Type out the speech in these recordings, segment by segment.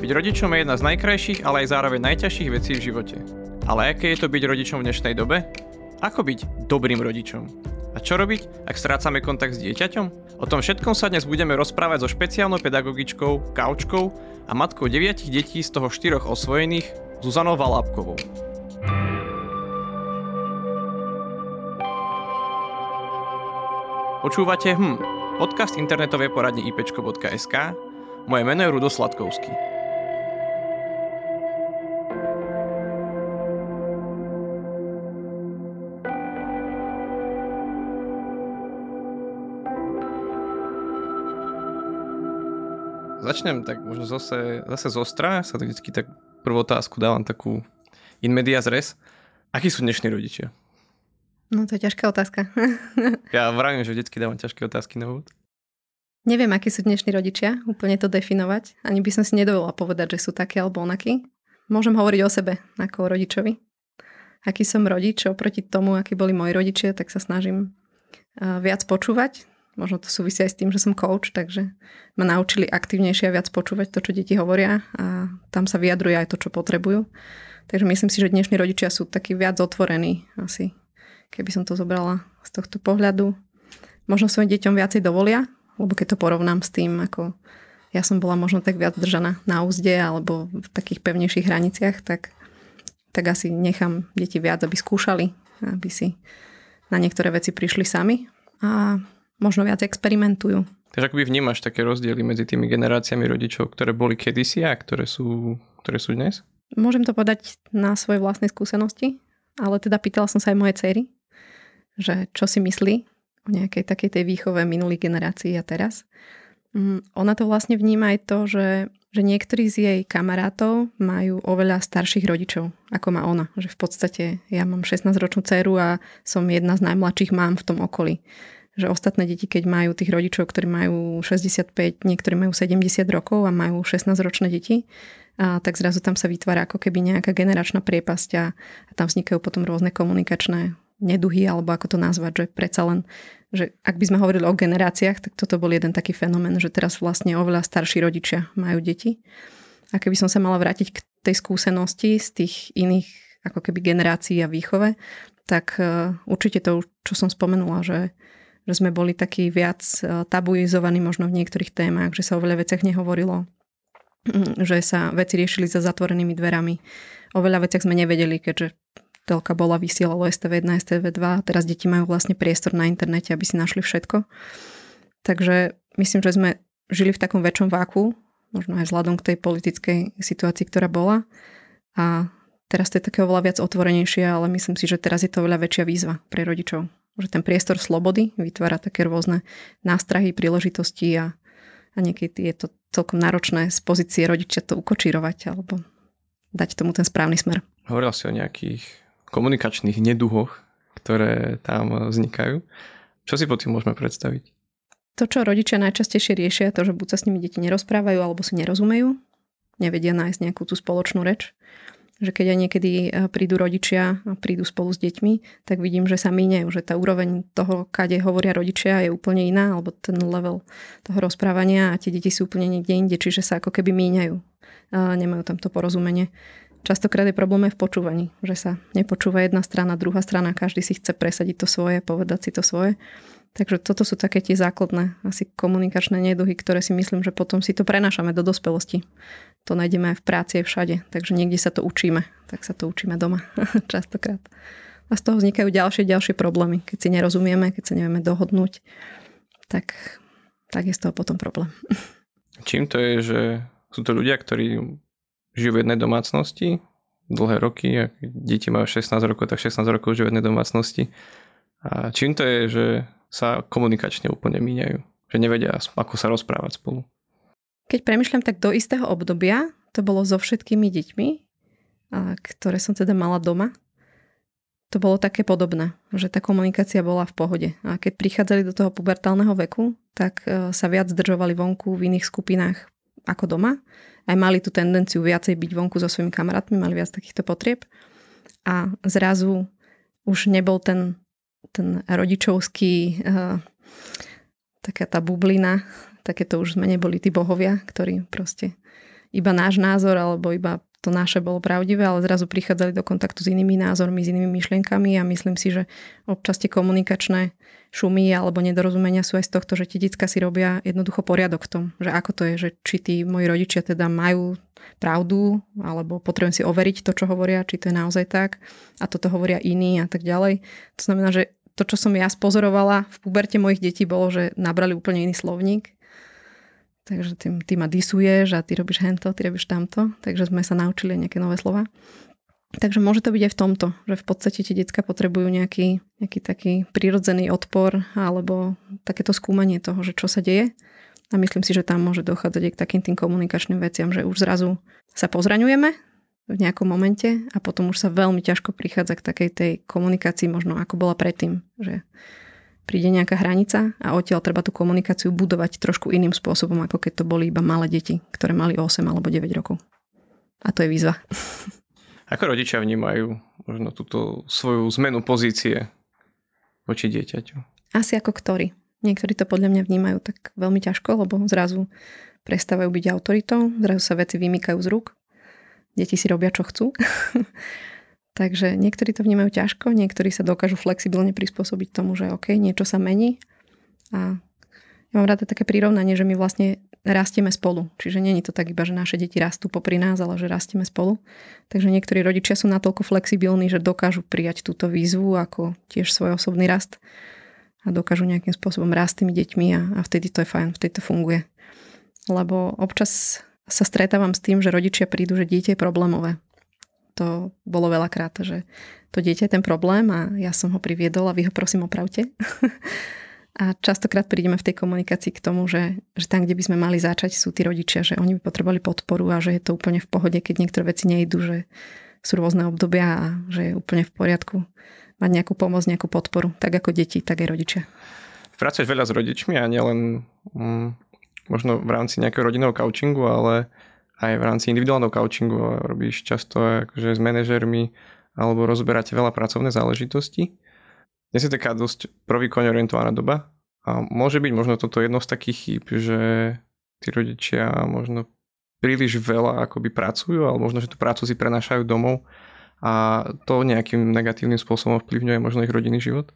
Byť rodičom je jedna z najkrajších, ale aj zároveň najťažších vecí v živote. Ale aké je to byť rodičom v dnešnej dobe? Ako byť dobrým rodičom? A čo robiť, ak strácame kontakt s dieťaťom? O tom všetkom sa dnes budeme rozprávať so špeciálnou pedagogičkou, kaučkou a matkou deviatich detí, z toho štyroch osvojených, Zuzanou Valábkovou. Počúvate hm, podcast internetovej poradne ipečko.sk. Moje meno je Rudo Sladkovský. Začnem tak možno zase, zase zostra, sa tak vždy tak prvú otázku dávam takú in medias res. Akí sú dnešní rodičia? No to je ťažká otázka. ja vravím, že vždy dávam ťažké otázky na úvod. Neviem, akí sú dnešní rodičia, úplne to definovať. Ani by som si nedovolila povedať, že sú takí alebo onakí. Môžem hovoriť o sebe ako o rodičovi. Aký som rodič oproti tomu, akí boli moji rodičia, tak sa snažím viac počúvať, Možno to súvisí aj s tým, že som coach, takže ma naučili aktívnejšie a viac počúvať to, čo deti hovoria a tam sa vyjadruje aj to, čo potrebujú. Takže myslím si, že dnešní rodičia sú takí viac otvorení asi, keby som to zobrala z tohto pohľadu. Možno svojim deťom viacej dovolia, lebo keď to porovnám s tým, ako ja som bola možno tak viac držaná na úzde alebo v takých pevnejších hraniciach, tak, tak asi nechám deti viac, aby skúšali, aby si na niektoré veci prišli sami. A možno viac experimentujú. Takže ako by vnímaš také rozdiely medzi tými generáciami rodičov, ktoré boli kedysi a ktoré sú, ktoré sú dnes? Môžem to podať na svoje vlastné skúsenosti, ale teda pýtala som sa aj mojej cery, že čo si myslí o nejakej takej tej výchove minulých generácií a teraz. Mm, ona to vlastne vníma aj to, že, že niektorí z jej kamarátov majú oveľa starších rodičov, ako má ona. Že v podstate ja mám 16-ročnú dceru a som jedna z najmladších mám v tom okolí že ostatné deti, keď majú tých rodičov, ktorí majú 65, niektorí majú 70 rokov a majú 16-ročné deti, a tak zrazu tam sa vytvára ako keby nejaká generačná priepasť a, tam vznikajú potom rôzne komunikačné neduhy, alebo ako to nazvať, že predsa len, že ak by sme hovorili o generáciách, tak toto bol jeden taký fenomén, že teraz vlastne oveľa starší rodičia majú deti. A keby som sa mala vrátiť k tej skúsenosti z tých iných ako keby generácií a výchove, tak e, určite to, čo som spomenula, že že sme boli takí viac e, tabuizovaní možno v niektorých témach, že sa o veľa veciach nehovorilo, mm, že sa veci riešili za zatvorenými dverami. O veľa veciach sme nevedeli, keďže telka bola, vysielalo STV1, STV2 a teraz deti majú vlastne priestor na internete, aby si našli všetko. Takže myslím, že sme žili v takom väčšom váku, možno aj vzhľadom k tej politickej situácii, ktorá bola. A teraz to je také oveľa viac otvorenejšie, ale myslím si, že teraz je to oveľa väčšia výzva pre rodičov že ten priestor slobody vytvára také rôzne nástrahy, príležitosti a, a niekedy je to celkom náročné z pozície rodičia to ukočírovať alebo dať tomu ten správny smer. Hovoril si o nejakých komunikačných neduhoch, ktoré tam vznikajú. Čo si pod tým môžeme predstaviť? To, čo rodičia najčastejšie riešia, to, že buď sa s nimi deti nerozprávajú alebo si nerozumejú, nevedia nájsť nejakú tú spoločnú reč že keď aj niekedy e, prídu rodičia a prídu spolu s deťmi, tak vidím, že sa míňajú, že tá úroveň toho, kade hovoria rodičia, je úplne iná, alebo ten level toho rozprávania a tie deti sú úplne niekde inde, čiže sa ako keby míňajú. Nemajú tam to porozumenie. Častokrát je problém aj v počúvaní, že sa nepočúva jedna strana, druhá strana, každý si chce presadiť to svoje, povedať si to svoje. Takže toto sú také tie základné asi komunikačné neduhy, ktoré si myslím, že potom si to prenášame do dospelosti. To nájdeme aj v práci, aj všade. Takže niekde sa to učíme. Tak sa to učíme doma častokrát. A z toho vznikajú ďalšie, ďalšie problémy. Keď si nerozumieme, keď sa nevieme dohodnúť, tak, tak je z toho potom problém. Čím to je, že sú to ľudia, ktorí žijú v jednej domácnosti dlhé roky, ak deti majú 16 rokov, tak 16 rokov žijú v jednej domácnosti. A čím to je, že sa komunikačne úplne míňajú. Že nevedia, ako sa rozprávať spolu. Keď premyšľam tak do istého obdobia, to bolo so všetkými deťmi, ktoré som teda mala doma, to bolo také podobné, že tá komunikácia bola v pohode. A keď prichádzali do toho pubertálneho veku, tak e, sa viac zdržovali vonku v iných skupinách ako doma. Aj mali tú tendenciu viacej byť vonku so svojimi kamarátmi, mali viac takýchto potrieb. A zrazu už nebol ten ten rodičovský, uh, taká tá bublina, také to už sme neboli tí bohovia, ktorí proste iba náš názor alebo iba to naše bolo pravdivé, ale zrazu prichádzali do kontaktu s inými názormi, s inými myšlienkami a myslím si, že občas tie komunikačné šumy alebo nedorozumenia sú aj z tohto, že tie si robia jednoducho poriadok v tom, že ako to je, že či tí moji rodičia teda majú pravdu alebo potrebujem si overiť to, čo hovoria, či to je naozaj tak a toto hovoria iní a tak ďalej. To znamená, že to, čo som ja spozorovala v puberte mojich detí, bolo, že nabrali úplne iný slovník Takže ty, ty ma disuješ a ty robíš hento, ty robíš tamto. Takže sme sa naučili nejaké nové slova. Takže môže to byť aj v tomto, že v podstate tie detská potrebujú nejaký, nejaký taký prirodzený odpor alebo takéto skúmanie toho, že čo sa deje. A myslím si, že tam môže dochádzať aj k takým tým komunikačným veciam, že už zrazu sa pozraňujeme v nejakom momente a potom už sa veľmi ťažko prichádza k takej tej komunikácii možno ako bola predtým. Že príde nejaká hranica a odtiaľ treba tú komunikáciu budovať trošku iným spôsobom, ako keď to boli iba malé deti, ktoré mali 8 alebo 9 rokov. A to je výzva. Ako rodičia vnímajú možno túto svoju zmenu pozície voči dieťaťu? Asi ako ktorí. Niektorí to podľa mňa vnímajú tak veľmi ťažko, lebo zrazu prestávajú byť autoritou, zrazu sa veci vymykajú z rúk, deti si robia, čo chcú. Takže niektorí to vnímajú ťažko, niektorí sa dokážu flexibilne prispôsobiť tomu, že OK, niečo sa mení. A ja mám rada také prirovnanie, že my vlastne rastieme spolu. Čiže není to tak iba, že naše deti rastú popri nás, ale že rastieme spolu. Takže niektorí rodičia sú natoľko flexibilní, že dokážu prijať túto výzvu ako tiež svoj osobný rast a dokážu nejakým spôsobom rásť tými deťmi a, a vtedy to je fajn, vtedy to funguje. Lebo občas sa stretávam s tým, že rodičia prídu, že dieťa je problémové to bolo veľakrát, že to dieťa je ten problém a ja som ho priviedol a vy ho prosím opravte. a častokrát prídeme v tej komunikácii k tomu, že, že tam, kde by sme mali začať, sú tí rodičia, že oni by potrebovali podporu a že je to úplne v pohode, keď niektoré veci nejdu, že sú rôzne obdobia a že je úplne v poriadku mať nejakú pomoc, nejakú podporu, tak ako deti, tak aj rodičia. Pracuješ veľa s rodičmi a nielen mm, možno v rámci nejakého rodinného coachingu, ale aj v rámci individuálneho coachingu robíš často akože s manažermi alebo rozberáte veľa pracovné záležitosti. Dnes je taká dosť prvýkoň orientovaná doba a môže byť možno toto jedno z takých chýb, že tí rodičia možno príliš veľa akoby pracujú, ale možno, že tú prácu si prenášajú domov a to nejakým negatívnym spôsobom vplyvňuje možno ich rodinný život?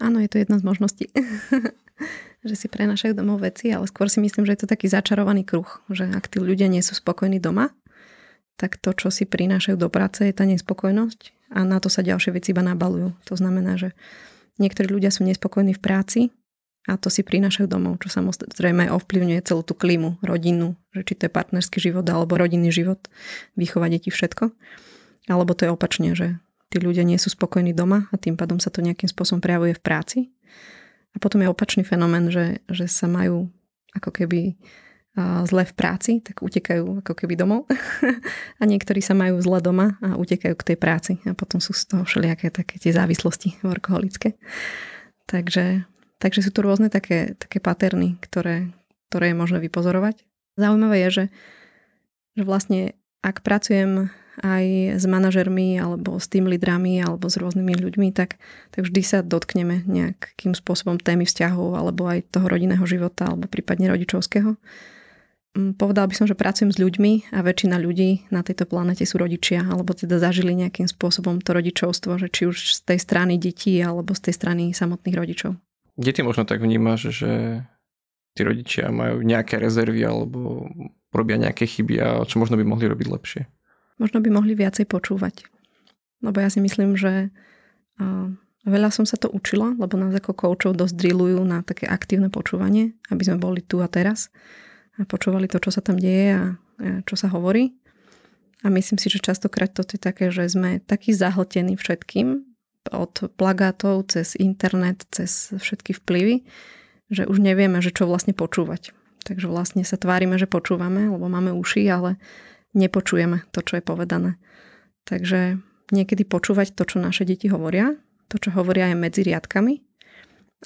Áno, je to jedna z možností. že si prenašajú domov veci, ale skôr si myslím, že je to taký začarovaný kruh, že ak tí ľudia nie sú spokojní doma, tak to, čo si prinášajú do práce, je tá nespokojnosť a na to sa ďalšie veci iba nabalujú. To znamená, že niektorí ľudia sú nespokojní v práci a to si prinášajú domov, čo samozrejme ovplyvňuje celú tú klímu, rodinu, že či to je partnerský život alebo rodinný život, výchova detí, všetko. Alebo to je opačne, že tí ľudia nie sú spokojní doma a tým pádom sa to nejakým spôsobom prejavuje v práci a potom je opačný fenomén, že, že sa majú ako keby zle v práci, tak utekajú ako keby domov. a niektorí sa majú zle doma a utekajú k tej práci. A potom sú z toho všelijaké také tie závislosti workoholické. Takže, takže sú tu rôzne také, také paterny, ktoré, ktoré je možné vypozorovať. Zaujímavé je, že, že vlastne ak pracujem aj s manažermi alebo s tým lídrami alebo s rôznymi ľuďmi, tak, tak vždy sa dotkneme nejakým spôsobom témy vzťahov alebo aj toho rodinného života alebo prípadne rodičovského. Mm, povedal by som, že pracujem s ľuďmi a väčšina ľudí na tejto planete sú rodičia alebo teda zažili nejakým spôsobom to rodičovstvo, že či už z tej strany detí alebo z tej strany samotných rodičov. Kde možno tak vnímaš, že tí rodičia majú nejaké rezervy alebo robia nejaké chyby a čo možno by mohli robiť lepšie? Možno by mohli viacej počúvať. Lebo ja si myslím, že veľa som sa to učila, lebo nás ako koučov dosť drillujú na také aktívne počúvanie, aby sme boli tu a teraz a počúvali to, čo sa tam deje a čo sa hovorí. A myslím si, že častokrát to je také, že sme takí zahltení všetkým, od plagátov cez internet, cez všetky vplyvy, že už nevieme, že čo vlastne počúvať. Takže vlastne sa tvárime, že počúvame, lebo máme uši, ale nepočujeme to, čo je povedané. Takže niekedy počúvať to, čo naše deti hovoria, to, čo hovoria aj medzi riadkami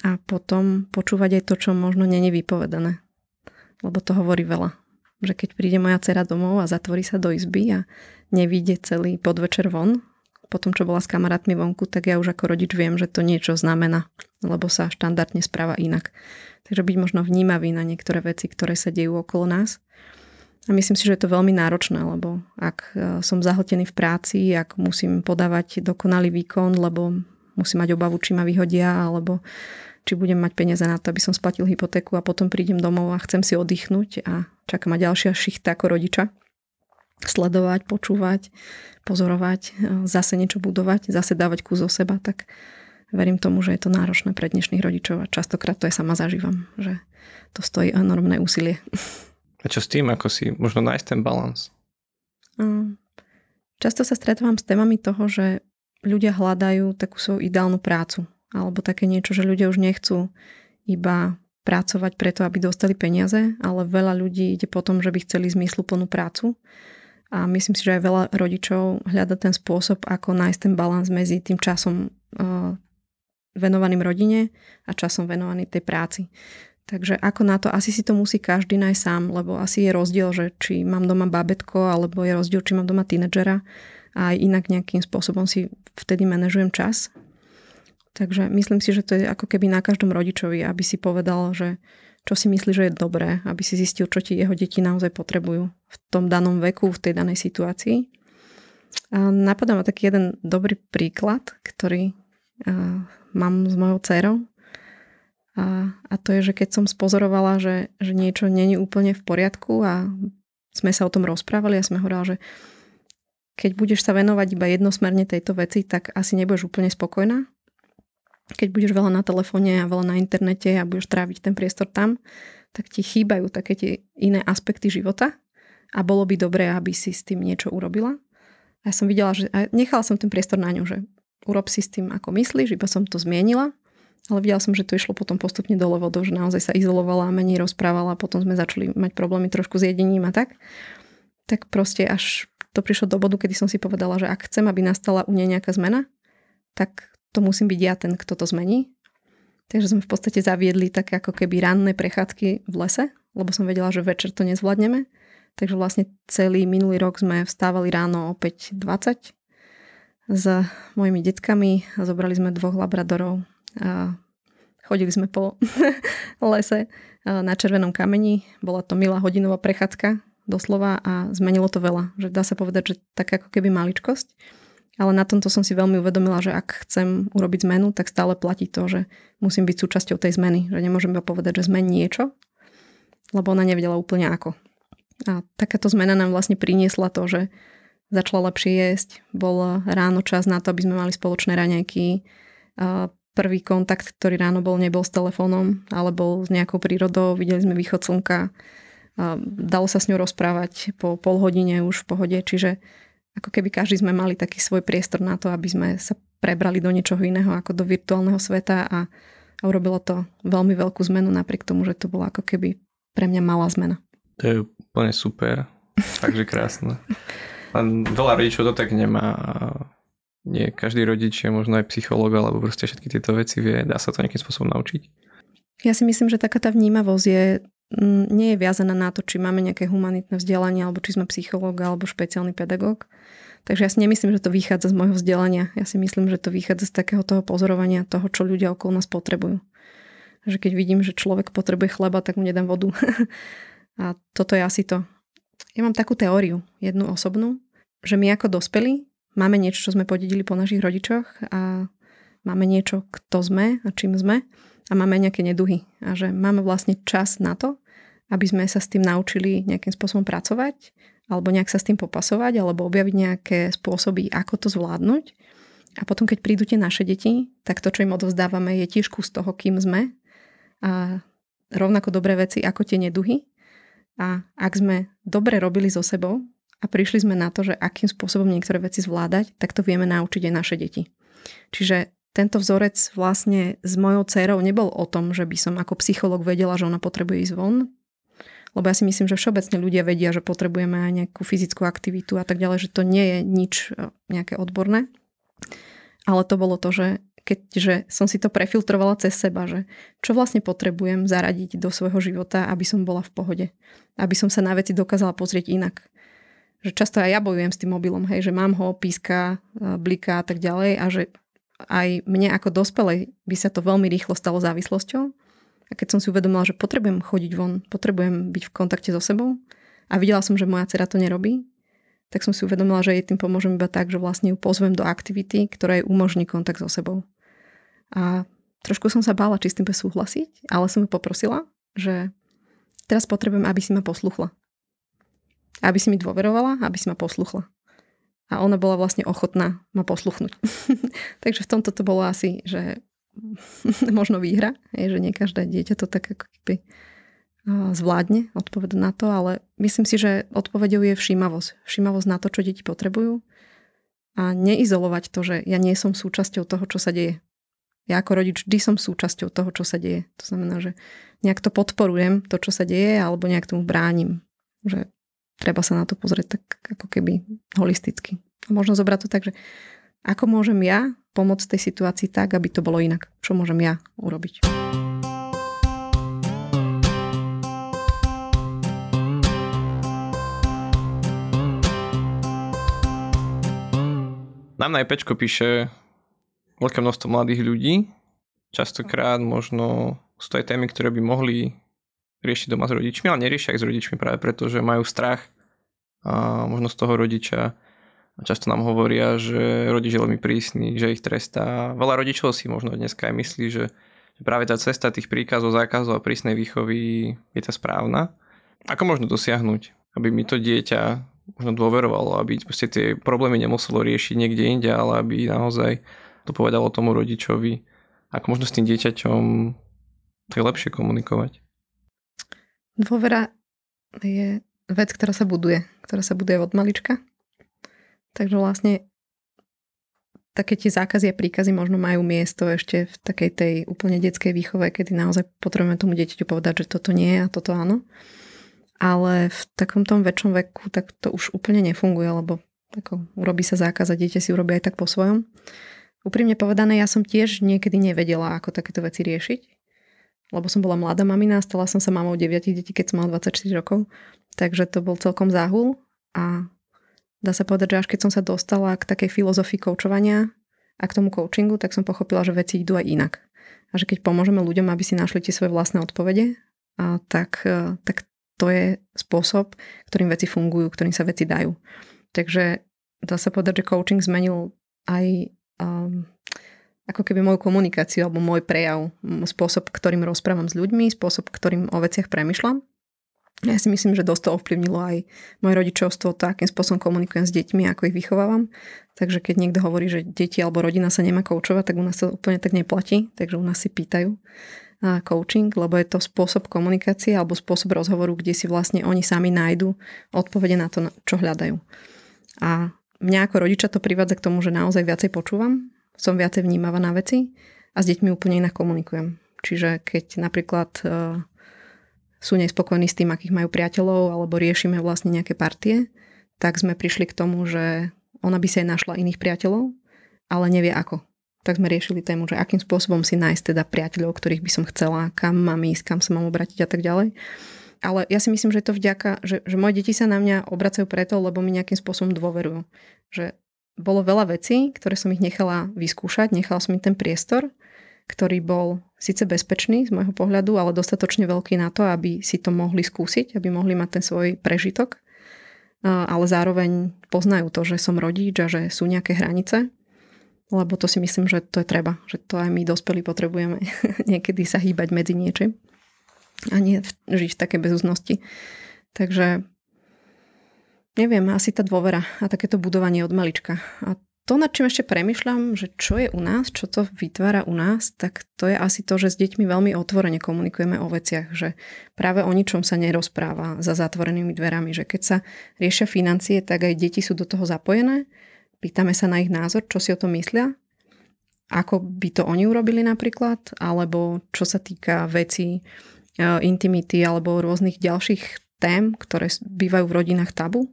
a potom počúvať aj to, čo možno není vypovedané. Lebo to hovorí veľa. Že keď príde moja dcera domov a zatvorí sa do izby a nevíde celý podvečer von, potom čo bola s kamarátmi vonku, tak ja už ako rodič viem, že to niečo znamená, lebo sa štandardne správa inak. Takže byť možno vnímavý na niektoré veci, ktoré sa dejú okolo nás A myslím si, že je to veľmi náročné, lebo ak e, som zahltený v práci, ak musím podávať dokonalý výkon, lebo musím mať obavu, či ma vyhodia, alebo či budem mať peniaze na to, aby som splatil hypotéku a potom prídem domov a chcem si oddychnúť a čaká ma ďalšia šichta ako rodiča. Sledovať, počúvať, pozorovať, e, zase niečo budovať, zase dávať kus o seba, tak verím tomu, že je to náročné pre dnešných rodičov a častokrát to aj sama zažívam, že to stojí enormné úsilie. A čo s tým, ako si možno nájsť ten balans? Mm. Často sa stretávam s témami toho, že ľudia hľadajú takú svoju ideálnu prácu. Alebo také niečo, že ľudia už nechcú iba pracovať preto, aby dostali peniaze, ale veľa ľudí ide po tom, že by chceli zmysluplnú prácu. A myslím si, že aj veľa rodičov hľada ten spôsob, ako nájsť ten balans medzi tým časom uh, venovaným rodine a časom venovaný tej práci. Takže ako na to, asi si to musí každý nájsť sám, lebo asi je rozdiel, že či mám doma babetko, alebo je rozdiel, či mám doma tínedžera a aj inak nejakým spôsobom si vtedy manažujem čas. Takže myslím si, že to je ako keby na každom rodičovi, aby si povedal, že čo si myslí, že je dobré, aby si zistil, čo ti jeho deti naozaj potrebujú v tom danom veku, v tej danej situácii. A napadá ma taký jeden dobrý príklad, ktorý mám s mojou dcerou. A, a to je, že keď som spozorovala, že, že niečo není úplne v poriadku a sme sa o tom rozprávali a sme hovorili, že keď budeš sa venovať iba jednosmerne tejto veci, tak asi nebudeš úplne spokojná. Keď budeš veľa na telefóne a veľa na internete a budeš tráviť ten priestor tam, tak ti chýbajú také tie iné aspekty života a bolo by dobré, aby si s tým niečo urobila. A ja som videla, že a nechala som ten priestor na ňu, že urob si s tým, ako myslíš, iba som to zmienila ale videla som, že to išlo potom postupne dole vodou, že naozaj sa izolovala a menej rozprávala a potom sme začali mať problémy trošku s jedením a tak. Tak proste až to prišlo do bodu, kedy som si povedala, že ak chcem, aby nastala u nej nejaká zmena, tak to musím byť ja ten, kto to zmení. Takže sme v podstate zaviedli také ako keby ranné prechádzky v lese, lebo som vedela, že večer to nezvládneme. Takže vlastne celý minulý rok sme vstávali ráno o 5.20 s mojimi detkami a zobrali sme dvoch labradorov a chodili sme po lese na červenom kameni. Bola to milá hodinová prechádzka doslova a zmenilo to veľa. Že dá sa povedať, že tak ako keby maličkosť. Ale na tomto som si veľmi uvedomila, že ak chcem urobiť zmenu, tak stále platí to, že musím byť súčasťou tej zmeny. Že nemôžem iba povedať, že zmení niečo, lebo ona nevedela úplne ako. A takáto zmena nám vlastne priniesla to, že začala lepšie jesť, bol ráno čas na to, aby sme mali spoločné raňajky, prvý kontakt, ktorý ráno bol, nebol s telefónom, ale bol s nejakou prírodou, videli sme východ slnka, dalo sa s ňou rozprávať po pol hodine už v pohode, čiže ako keby každý sme mali taký svoj priestor na to, aby sme sa prebrali do niečoho iného ako do virtuálneho sveta a, a urobilo to veľmi veľkú zmenu napriek tomu, že to bola ako keby pre mňa malá zmena. To je úplne super, takže krásne. Len veľa rodičov to tak nemá nie každý rodič je možno aj psychológ alebo proste všetky tieto veci vie. Dá sa to nejakým spôsobom naučiť? Ja si myslím, že taká tá vnímavosť je, mm, nie je viazaná na to, či máme nejaké humanitné vzdelanie, alebo či sme psychológ, alebo špeciálny pedagóg. Takže ja si nemyslím, že to vychádza z môjho vzdelania. Ja si myslím, že to vychádza z takého toho pozorovania toho, čo ľudia okolo nás potrebujú. Že keď vidím, že človek potrebuje chleba, tak mu nedám vodu. A toto je asi to. Ja mám takú teóriu, jednu osobnú, že my ako dospelí máme niečo, čo sme podedili po našich rodičoch a máme niečo, kto sme a čím sme a máme nejaké neduhy. A že máme vlastne čas na to, aby sme sa s tým naučili nejakým spôsobom pracovať alebo nejak sa s tým popasovať alebo objaviť nejaké spôsoby, ako to zvládnuť. A potom, keď prídu tie naše deti, tak to, čo im odovzdávame, je tiež kus toho, kým sme. A rovnako dobré veci ako tie neduhy. A ak sme dobre robili so sebou, a prišli sme na to, že akým spôsobom niektoré veci zvládať, tak to vieme naučiť aj naše deti. Čiže tento vzorec vlastne s mojou dcerou nebol o tom, že by som ako psycholog vedela, že ona potrebuje ísť von, lebo ja si myslím, že všeobecne ľudia vedia, že potrebujeme aj nejakú fyzickú aktivitu a tak ďalej, že to nie je nič e, nejaké odborné. Ale to bolo to, že keďže som si to prefiltrovala cez seba, že čo vlastne potrebujem zaradiť do svojho života, aby som bola v pohode. Aby som sa na veci dokázala pozrieť inak že často aj ja bojujem s tým mobilom, hej, že mám ho, píska, e, bliká a tak ďalej a že aj mne ako dospelej by sa to veľmi rýchlo stalo závislosťou. A keď som si uvedomila, že potrebujem chodiť von, potrebujem byť v kontakte so sebou a videla som, že moja dcera to nerobí, tak som si uvedomila, že jej tým pomôžem iba tak, že vlastne ju pozvem do aktivity, ktorá jej umožní kontakt so sebou. A trošku som sa bála, či s tým bude súhlasiť, ale som ju poprosila, že teraz potrebujem, aby si ma posluchla. Aby si mi dôverovala, aby si ma posluchla. A ona bola vlastne ochotná ma posluchnúť. Takže v tomto to bolo asi, že možno výhra, je, že nie každé dieťa to tak ako keby zvládne odpovedať na to, ale myslím si, že odpovedou je všímavosť. Všímavosť na to, čo deti potrebujú a neizolovať to, že ja nie som súčasťou toho, čo sa deje. Ja ako rodič vždy som súčasťou toho, čo sa deje. To znamená, že nejak to podporujem, to, čo sa deje, alebo nejak tomu bránim. Že treba sa na to pozrieť tak ako keby holisticky. A možno zobrať to tak, že ako môžem ja pomôcť tej situácii tak, aby to bolo inak. Čo môžem ja urobiť. Nám na IPčko píše veľké množstvo mladých ľudí. Častokrát možno sú to aj témy, ktoré by mohli riešiť doma s rodičmi, ale neriešia ich s rodičmi práve preto, že majú strach a možno z toho rodiča. A často nám hovoria, že rodič je veľmi prísny, že ich trestá. Veľa rodičov si možno dneska aj myslí, že, že práve tá cesta tých príkazov, zákazov a prísnej výchovy je tá správna. Ako možno dosiahnuť, aby mi to dieťa možno dôverovalo, aby tie problémy nemuselo riešiť niekde inde, ale aby naozaj to povedalo tomu rodičovi, ako možno s tým dieťaťom tak lepšie komunikovať. Dôvera je vec, ktorá sa buduje, ktorá sa buduje od malička. Takže vlastne také tie zákazy a príkazy možno majú miesto ešte v takej tej úplne detskej výchove, kedy naozaj potrebujeme tomu dieťaťu povedať, že toto nie a toto áno. Ale v takom tom väčšom veku tak to už úplne nefunguje, lebo ako urobí sa zákaz a dieťa si urobí aj tak po svojom. Úprimne povedané, ja som tiež niekedy nevedela, ako takéto veci riešiť. Lebo som bola mladá mamina, stala som sa mamou 9 detí, keď som mala 24 rokov. Takže to bol celkom záhul a dá sa povedať, že až keď som sa dostala k takej filozofii koučovania a k tomu coachingu, tak som pochopila, že veci idú aj inak. A že keď pomôžeme ľuďom, aby si našli tie svoje vlastné odpovede, a tak, e, tak to je spôsob, ktorým veci fungujú, ktorým sa veci dajú. Takže dá sa povedať, že coaching zmenil aj um, ako keby moju komunikáciu alebo môj prejav, spôsob, ktorým rozprávam s ľuďmi, spôsob, ktorým o veciach premyšľam. Ja si myslím, že dosť to ovplyvnilo aj moje rodičovstvo, to, akým spôsobom komunikujem s deťmi, ako ich vychovávam. Takže keď niekto hovorí, že deti alebo rodina sa nemá koučovať, tak u nás to úplne tak neplatí, takže u nás si pýtajú coaching, lebo je to spôsob komunikácie alebo spôsob rozhovoru, kde si vlastne oni sami nájdu odpovede na to, čo hľadajú. A mňa ako rodiča to privádza k tomu, že naozaj viacej počúvam, som viacej vnímavá na veci a s deťmi úplne inak komunikujem. Čiže keď napríklad uh, sú nespokojní s tým, akých majú priateľov alebo riešime vlastne nejaké partie, tak sme prišli k tomu, že ona by si aj našla iných priateľov, ale nevie ako. Tak sme riešili tému, že akým spôsobom si nájsť teda priateľov, ktorých by som chcela, kam mám ísť, kam sa mám obratiť a tak ďalej ale ja si myslím, že to vďaka, že, že moje deti sa na mňa obracajú preto, lebo mi nejakým spôsobom dôverujú. Že bolo veľa vecí, ktoré som ich nechala vyskúšať, nechala som im ten priestor, ktorý bol síce bezpečný z môjho pohľadu, ale dostatočne veľký na to, aby si to mohli skúsiť, aby mohli mať ten svoj prežitok. Ale zároveň poznajú to, že som rodič a že sú nejaké hranice, lebo to si myslím, že to je treba, že to aj my dospelí potrebujeme niekedy sa hýbať medzi niečím a nie žiť v takej bezúznosti. Takže neviem, asi tá dôvera a takéto budovanie od malička. A to, nad čím ešte premyšľam, že čo je u nás, čo to vytvára u nás, tak to je asi to, že s deťmi veľmi otvorene komunikujeme o veciach, že práve o ničom sa nerozpráva za zatvorenými dverami, že keď sa riešia financie, tak aj deti sú do toho zapojené, pýtame sa na ich názor, čo si o tom myslia, ako by to oni urobili napríklad, alebo čo sa týka vecí E, intimity alebo rôznych ďalších tém, ktoré bývajú v rodinách tabu,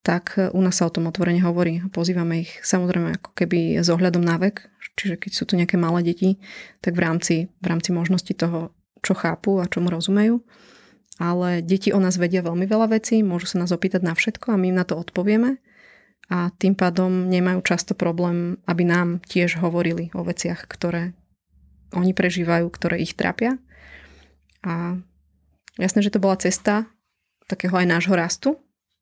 tak e, u nás sa o tom otvorene hovorí. Pozývame ich samozrejme ako keby s ohľadom na vek, čiže keď sú tu nejaké malé deti, tak v rámci, v rámci možnosti toho, čo chápu a čomu rozumejú. Ale deti o nás vedia veľmi veľa vecí, môžu sa nás opýtať na všetko a my im na to odpovieme. A tým pádom nemajú často problém, aby nám tiež hovorili o veciach, ktoré oni prežívajú, ktoré ich trápia. A jasné, že to bola cesta takého aj nášho rastu,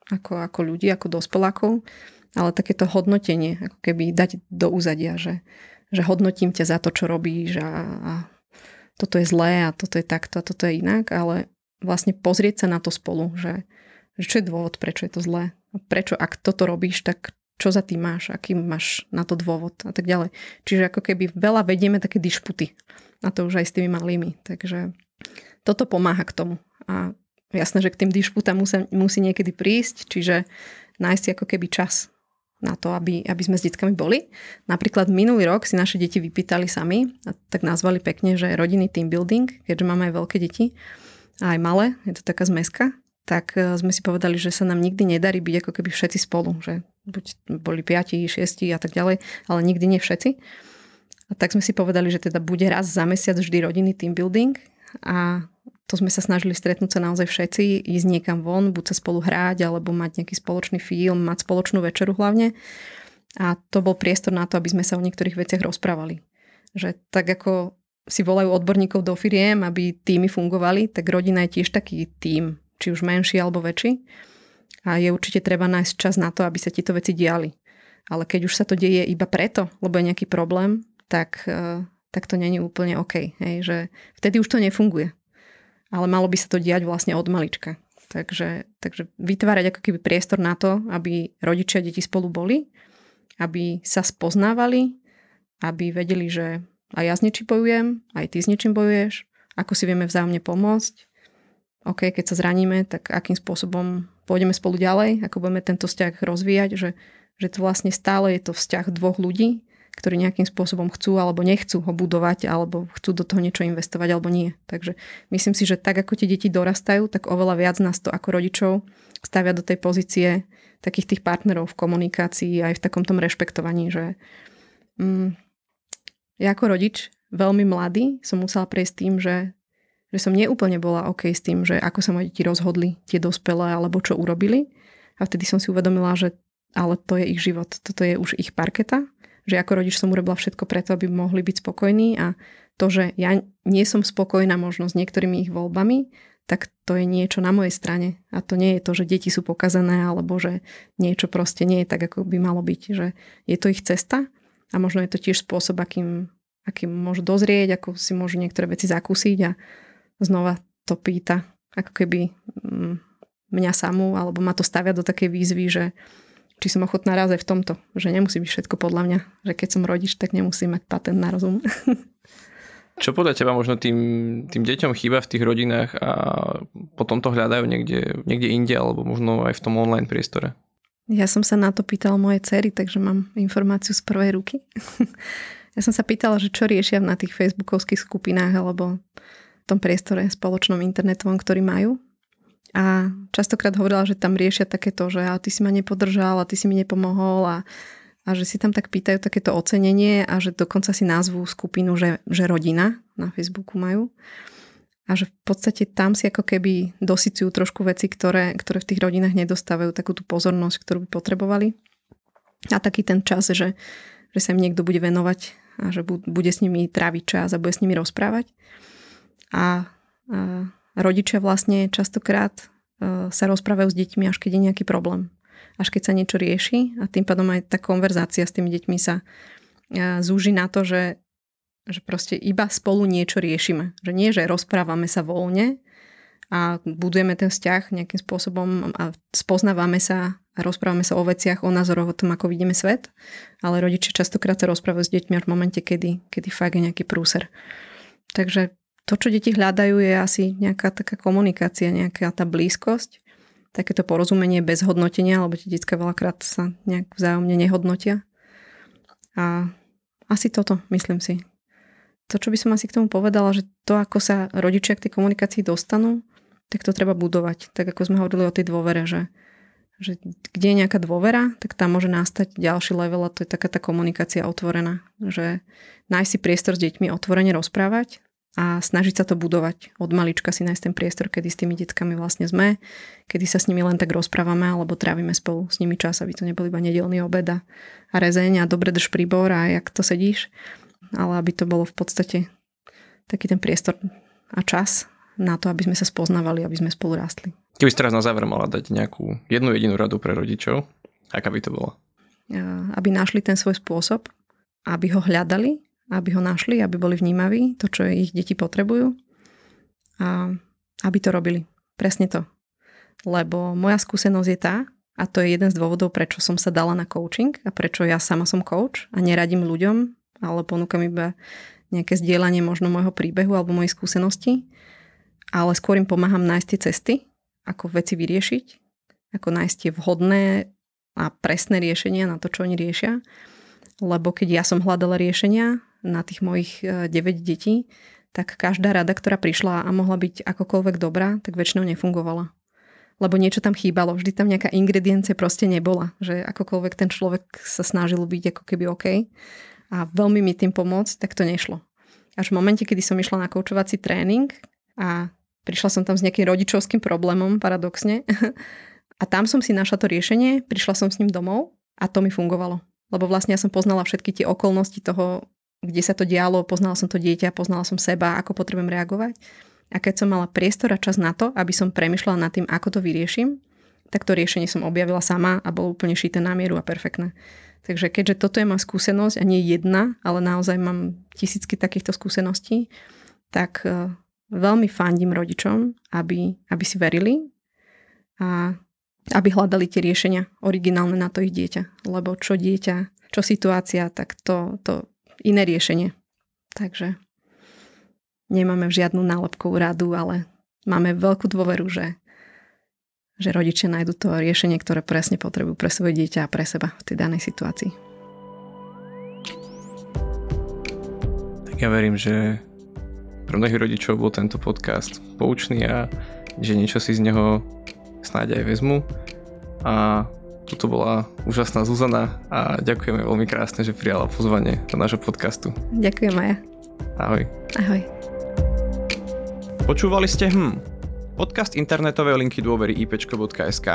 ako, ako ľudí, ako dospelákov, ale takéto hodnotenie, ako keby dať do úzadia, že, že hodnotím ťa za to, čo robíš a, a toto je zlé a toto je takto a toto je inak, ale vlastne pozrieť sa na to spolu, že, že čo je dôvod, prečo je to zlé. Prečo, ak toto robíš, tak čo za tým máš, aký máš na to dôvod a tak ďalej. Čiže ako keby veľa vedieme také dišputy. A to už aj s tými malými. Takže toto pomáha k tomu. A jasné, že k tým dišputám musí, musí niekedy prísť, čiže nájsť si ako keby čas na to, aby, aby sme s detkami boli. Napríklad minulý rok si naše deti vypýtali sami, a tak nazvali pekne, že rodinný team building, keďže máme aj veľké deti, a aj malé, je to taká zmeska, tak e, sme si povedali, že sa nám nikdy nedarí byť ako keby všetci spolu, že buď boli 5, 6 a tak ďalej, ale nikdy nie všetci. A tak sme si povedali, že teda bude raz za mesiac vždy rodinný team building a to sme sa snažili stretnúť sa naozaj všetci, ísť niekam von, buď sa spolu hrať, alebo mať nejaký spoločný film, mať spoločnú večeru hlavne. A to bol priestor na to, aby sme sa o niektorých veciach rozprávali. Že tak ako si volajú odborníkov do firiem, aby týmy fungovali, tak rodina je tiež taký tým, či už menší alebo väčší. A je určite treba nájsť čas na to, aby sa tieto veci diali. Ale keď už sa to deje iba preto, lebo je nejaký problém, tak, eh, tak to není úplne OK. Hej, že vtedy už to nefunguje ale malo by sa to diať vlastne od malička. Takže, takže vytvárať ako keby priestor na to, aby rodičia a deti spolu boli, aby sa spoznávali, aby vedeli, že aj ja s niečím bojujem, aj ty s niečím bojuješ, ako si vieme vzájomne pomôcť. OK, keď sa zraníme, tak akým spôsobom pôjdeme spolu ďalej, ako budeme tento vzťah rozvíjať, že, že to vlastne stále je to vzťah dvoch ľudí, ktorí nejakým spôsobom chcú alebo nechcú ho budovať, alebo chcú do toho niečo investovať alebo nie. Takže myslím si, že tak ako tie deti dorastajú, tak oveľa viac nás to ako rodičov stavia do tej pozície takých tých partnerov v komunikácii aj v takom tom rešpektovaní, že mm, ja ako rodič veľmi mladý som musela prejsť tým, že že som neúplne bola OK s tým, že ako sa moje deti rozhodli, tie dospelé, alebo čo urobili. A vtedy som si uvedomila, že ale to je ich život, toto je už ich parketa že ako rodič som urobila všetko preto, aby mohli byť spokojní a to, že ja nie som spokojná možno s niektorými ich voľbami, tak to je niečo na mojej strane. A to nie je to, že deti sú pokazané alebo že niečo proste nie je tak, ako by malo byť. Že je to ich cesta a možno je to tiež spôsob, akým, akým môžu dozrieť, ako si môžu niektoré veci zakúsiť a znova to pýta ako keby mm, mňa samú, alebo ma to stavia do takej výzvy, že či som ochotná raz aj v tomto, že nemusí byť všetko podľa mňa, že keď som rodič, tak nemusí mať patent na rozum. Čo podľa teba možno tým, tým deťom chýba v tých rodinách a potom to hľadajú niekde, niekde inde alebo možno aj v tom online priestore? Ja som sa na to pýtala moje cery, takže mám informáciu z prvej ruky. ja som sa pýtala, že čo riešia na tých facebookovských skupinách alebo v tom priestore spoločnom internetovom, ktorý majú. A častokrát hovorila, že tam riešia takéto, že a ty si ma nepodržal a ty si mi nepomohol a, a že si tam tak pýtajú takéto ocenenie a že dokonca si názvu skupinu, že, že rodina na Facebooku majú. A že v podstate tam si ako keby dosycujú trošku veci, ktoré, ktoré v tých rodinách nedostávajú takú tú pozornosť, ktorú by potrebovali. A taký ten čas, že, že sa im niekto bude venovať a že bude s nimi tráviť čas a bude s nimi rozprávať. A, a rodičia vlastne častokrát e, sa rozprávajú s deťmi, až keď je nejaký problém. Až keď sa niečo rieši a tým pádom aj tá konverzácia s tými deťmi sa e, zúži na to, že, že proste iba spolu niečo riešime. Že nie, že rozprávame sa voľne a budujeme ten vzťah nejakým spôsobom a spoznávame sa a rozprávame sa o veciach, o názoroch, o tom, ako vidíme svet, ale rodičia častokrát sa rozprávajú s deťmi až v momente, kedy, kedy fakt je nejaký prúser. Takže to, čo deti hľadajú, je asi nejaká taká komunikácia, nejaká tá blízkosť, takéto porozumenie bez hodnotenia, lebo tie detská veľakrát sa nejak vzájomne nehodnotia. A asi toto, myslím si. To, čo by som asi k tomu povedala, že to, ako sa rodičia k tej komunikácii dostanú, tak to treba budovať. Tak ako sme hovorili o tej dôvere, že, že kde je nejaká dôvera, tak tam môže nastať ďalší level a to je taká tá komunikácia otvorená. Že nájsť si priestor s deťmi otvorene rozprávať, a snažiť sa to budovať. Od malička si nájsť ten priestor, kedy s tými deckami vlastne sme, kedy sa s nimi len tak rozprávame alebo trávime spolu s nimi čas, aby to nebol iba nedelný obed a, a rezeň a dobre drž príbor a jak to sedíš, ale aby to bolo v podstate taký ten priestor a čas na to, aby sme sa spoznávali, aby sme spolu rástli. Keby si teraz na záver mala dať nejakú jednu jedinú radu pre rodičov, aká by to bola? Aby našli ten svoj spôsob, aby ho hľadali, aby ho našli, aby boli vnímaví, to, čo ich deti potrebujú a aby to robili. Presne to. Lebo moja skúsenosť je tá, a to je jeden z dôvodov, prečo som sa dala na coaching a prečo ja sama som coach a neradím ľuďom, ale ponúkam iba nejaké zdieľanie možno môjho príbehu alebo mojej skúsenosti, ale skôr im pomáham nájsť tie cesty, ako veci vyriešiť, ako nájsť tie vhodné a presné riešenia na to, čo oni riešia. Lebo keď ja som hľadala riešenia na tých mojich 9 e, detí, tak každá rada, ktorá prišla a mohla byť akokoľvek dobrá, tak väčšinou nefungovala. Lebo niečo tam chýbalo, vždy tam nejaká ingrediencie proste nebola, že akokoľvek ten človek sa snažil byť ako keby OK a veľmi mi tým pomôcť, tak to nešlo. Až v momente, kedy som išla na koučovací tréning a Prišla som tam s nejakým rodičovským problémom, paradoxne. A tam som si našla to riešenie, prišla som s ním domov a to mi fungovalo. Lebo vlastne ja som poznala všetky tie okolnosti toho, kde sa to dialo, poznala som to dieťa, poznala som seba, ako potrebujem reagovať. A keď som mala priestor a čas na to, aby som premyšľala nad tým, ako to vyrieším, tak to riešenie som objavila sama a bolo úplne šité na mieru a perfektné. Takže keďže toto je moja skúsenosť a nie jedna, ale naozaj mám tisícky takýchto skúseností, tak eh, veľmi fandím rodičom, aby, aby si verili a aby hľadali tie riešenia originálne na to ich dieťa. Lebo čo dieťa, čo situácia, tak to, to iné riešenie. Takže nemáme žiadnu nálepkovú radu, ale máme veľkú dôveru, že, že rodičia nájdu to riešenie, ktoré presne potrebujú pre svoje dieťa a pre seba v tej danej situácii. Tak ja verím, že pre mnohých rodičov bol tento podcast poučný a že niečo si z neho snáď aj vezmu. A toto bola úžasná Zuzana a ďakujeme veľmi krásne, že prijala pozvanie do nášho podcastu. Ďakujem Maja. Ahoj. Ahoj. Počúvali ste hm, podcast internetovej linky dôvery ipčko.sk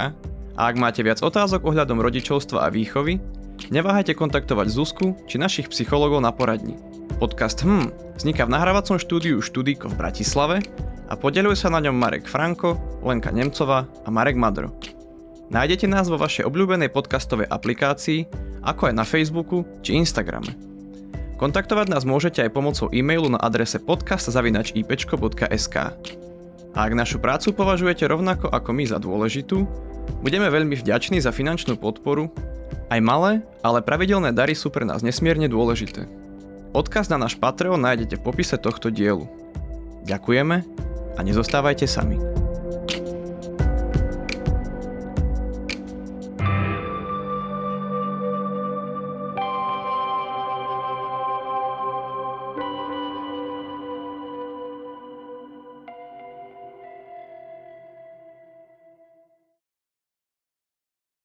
a ak máte viac otázok ohľadom rodičovstva a výchovy, neváhajte kontaktovať Zuzku či našich psychologov na poradni. Podcast Hm vzniká v nahrávacom štúdiu Študíko v Bratislave a podelujú sa na ňom Marek Franko, Lenka Nemcová a Marek Madro. Nájdete nás vo vašej obľúbenej podcastovej aplikácii, ako aj na Facebooku či Instagrame. Kontaktovať nás môžete aj pomocou e-mailu na adrese podcast.ipčko.sk. A ak našu prácu považujete rovnako ako my za dôležitú, budeme veľmi vďační za finančnú podporu. Aj malé, ale pravidelné dary sú pre nás nesmierne dôležité. Odkaz na náš Patreon nájdete v popise tohto dielu. Ďakujeme a nezostávajte sami.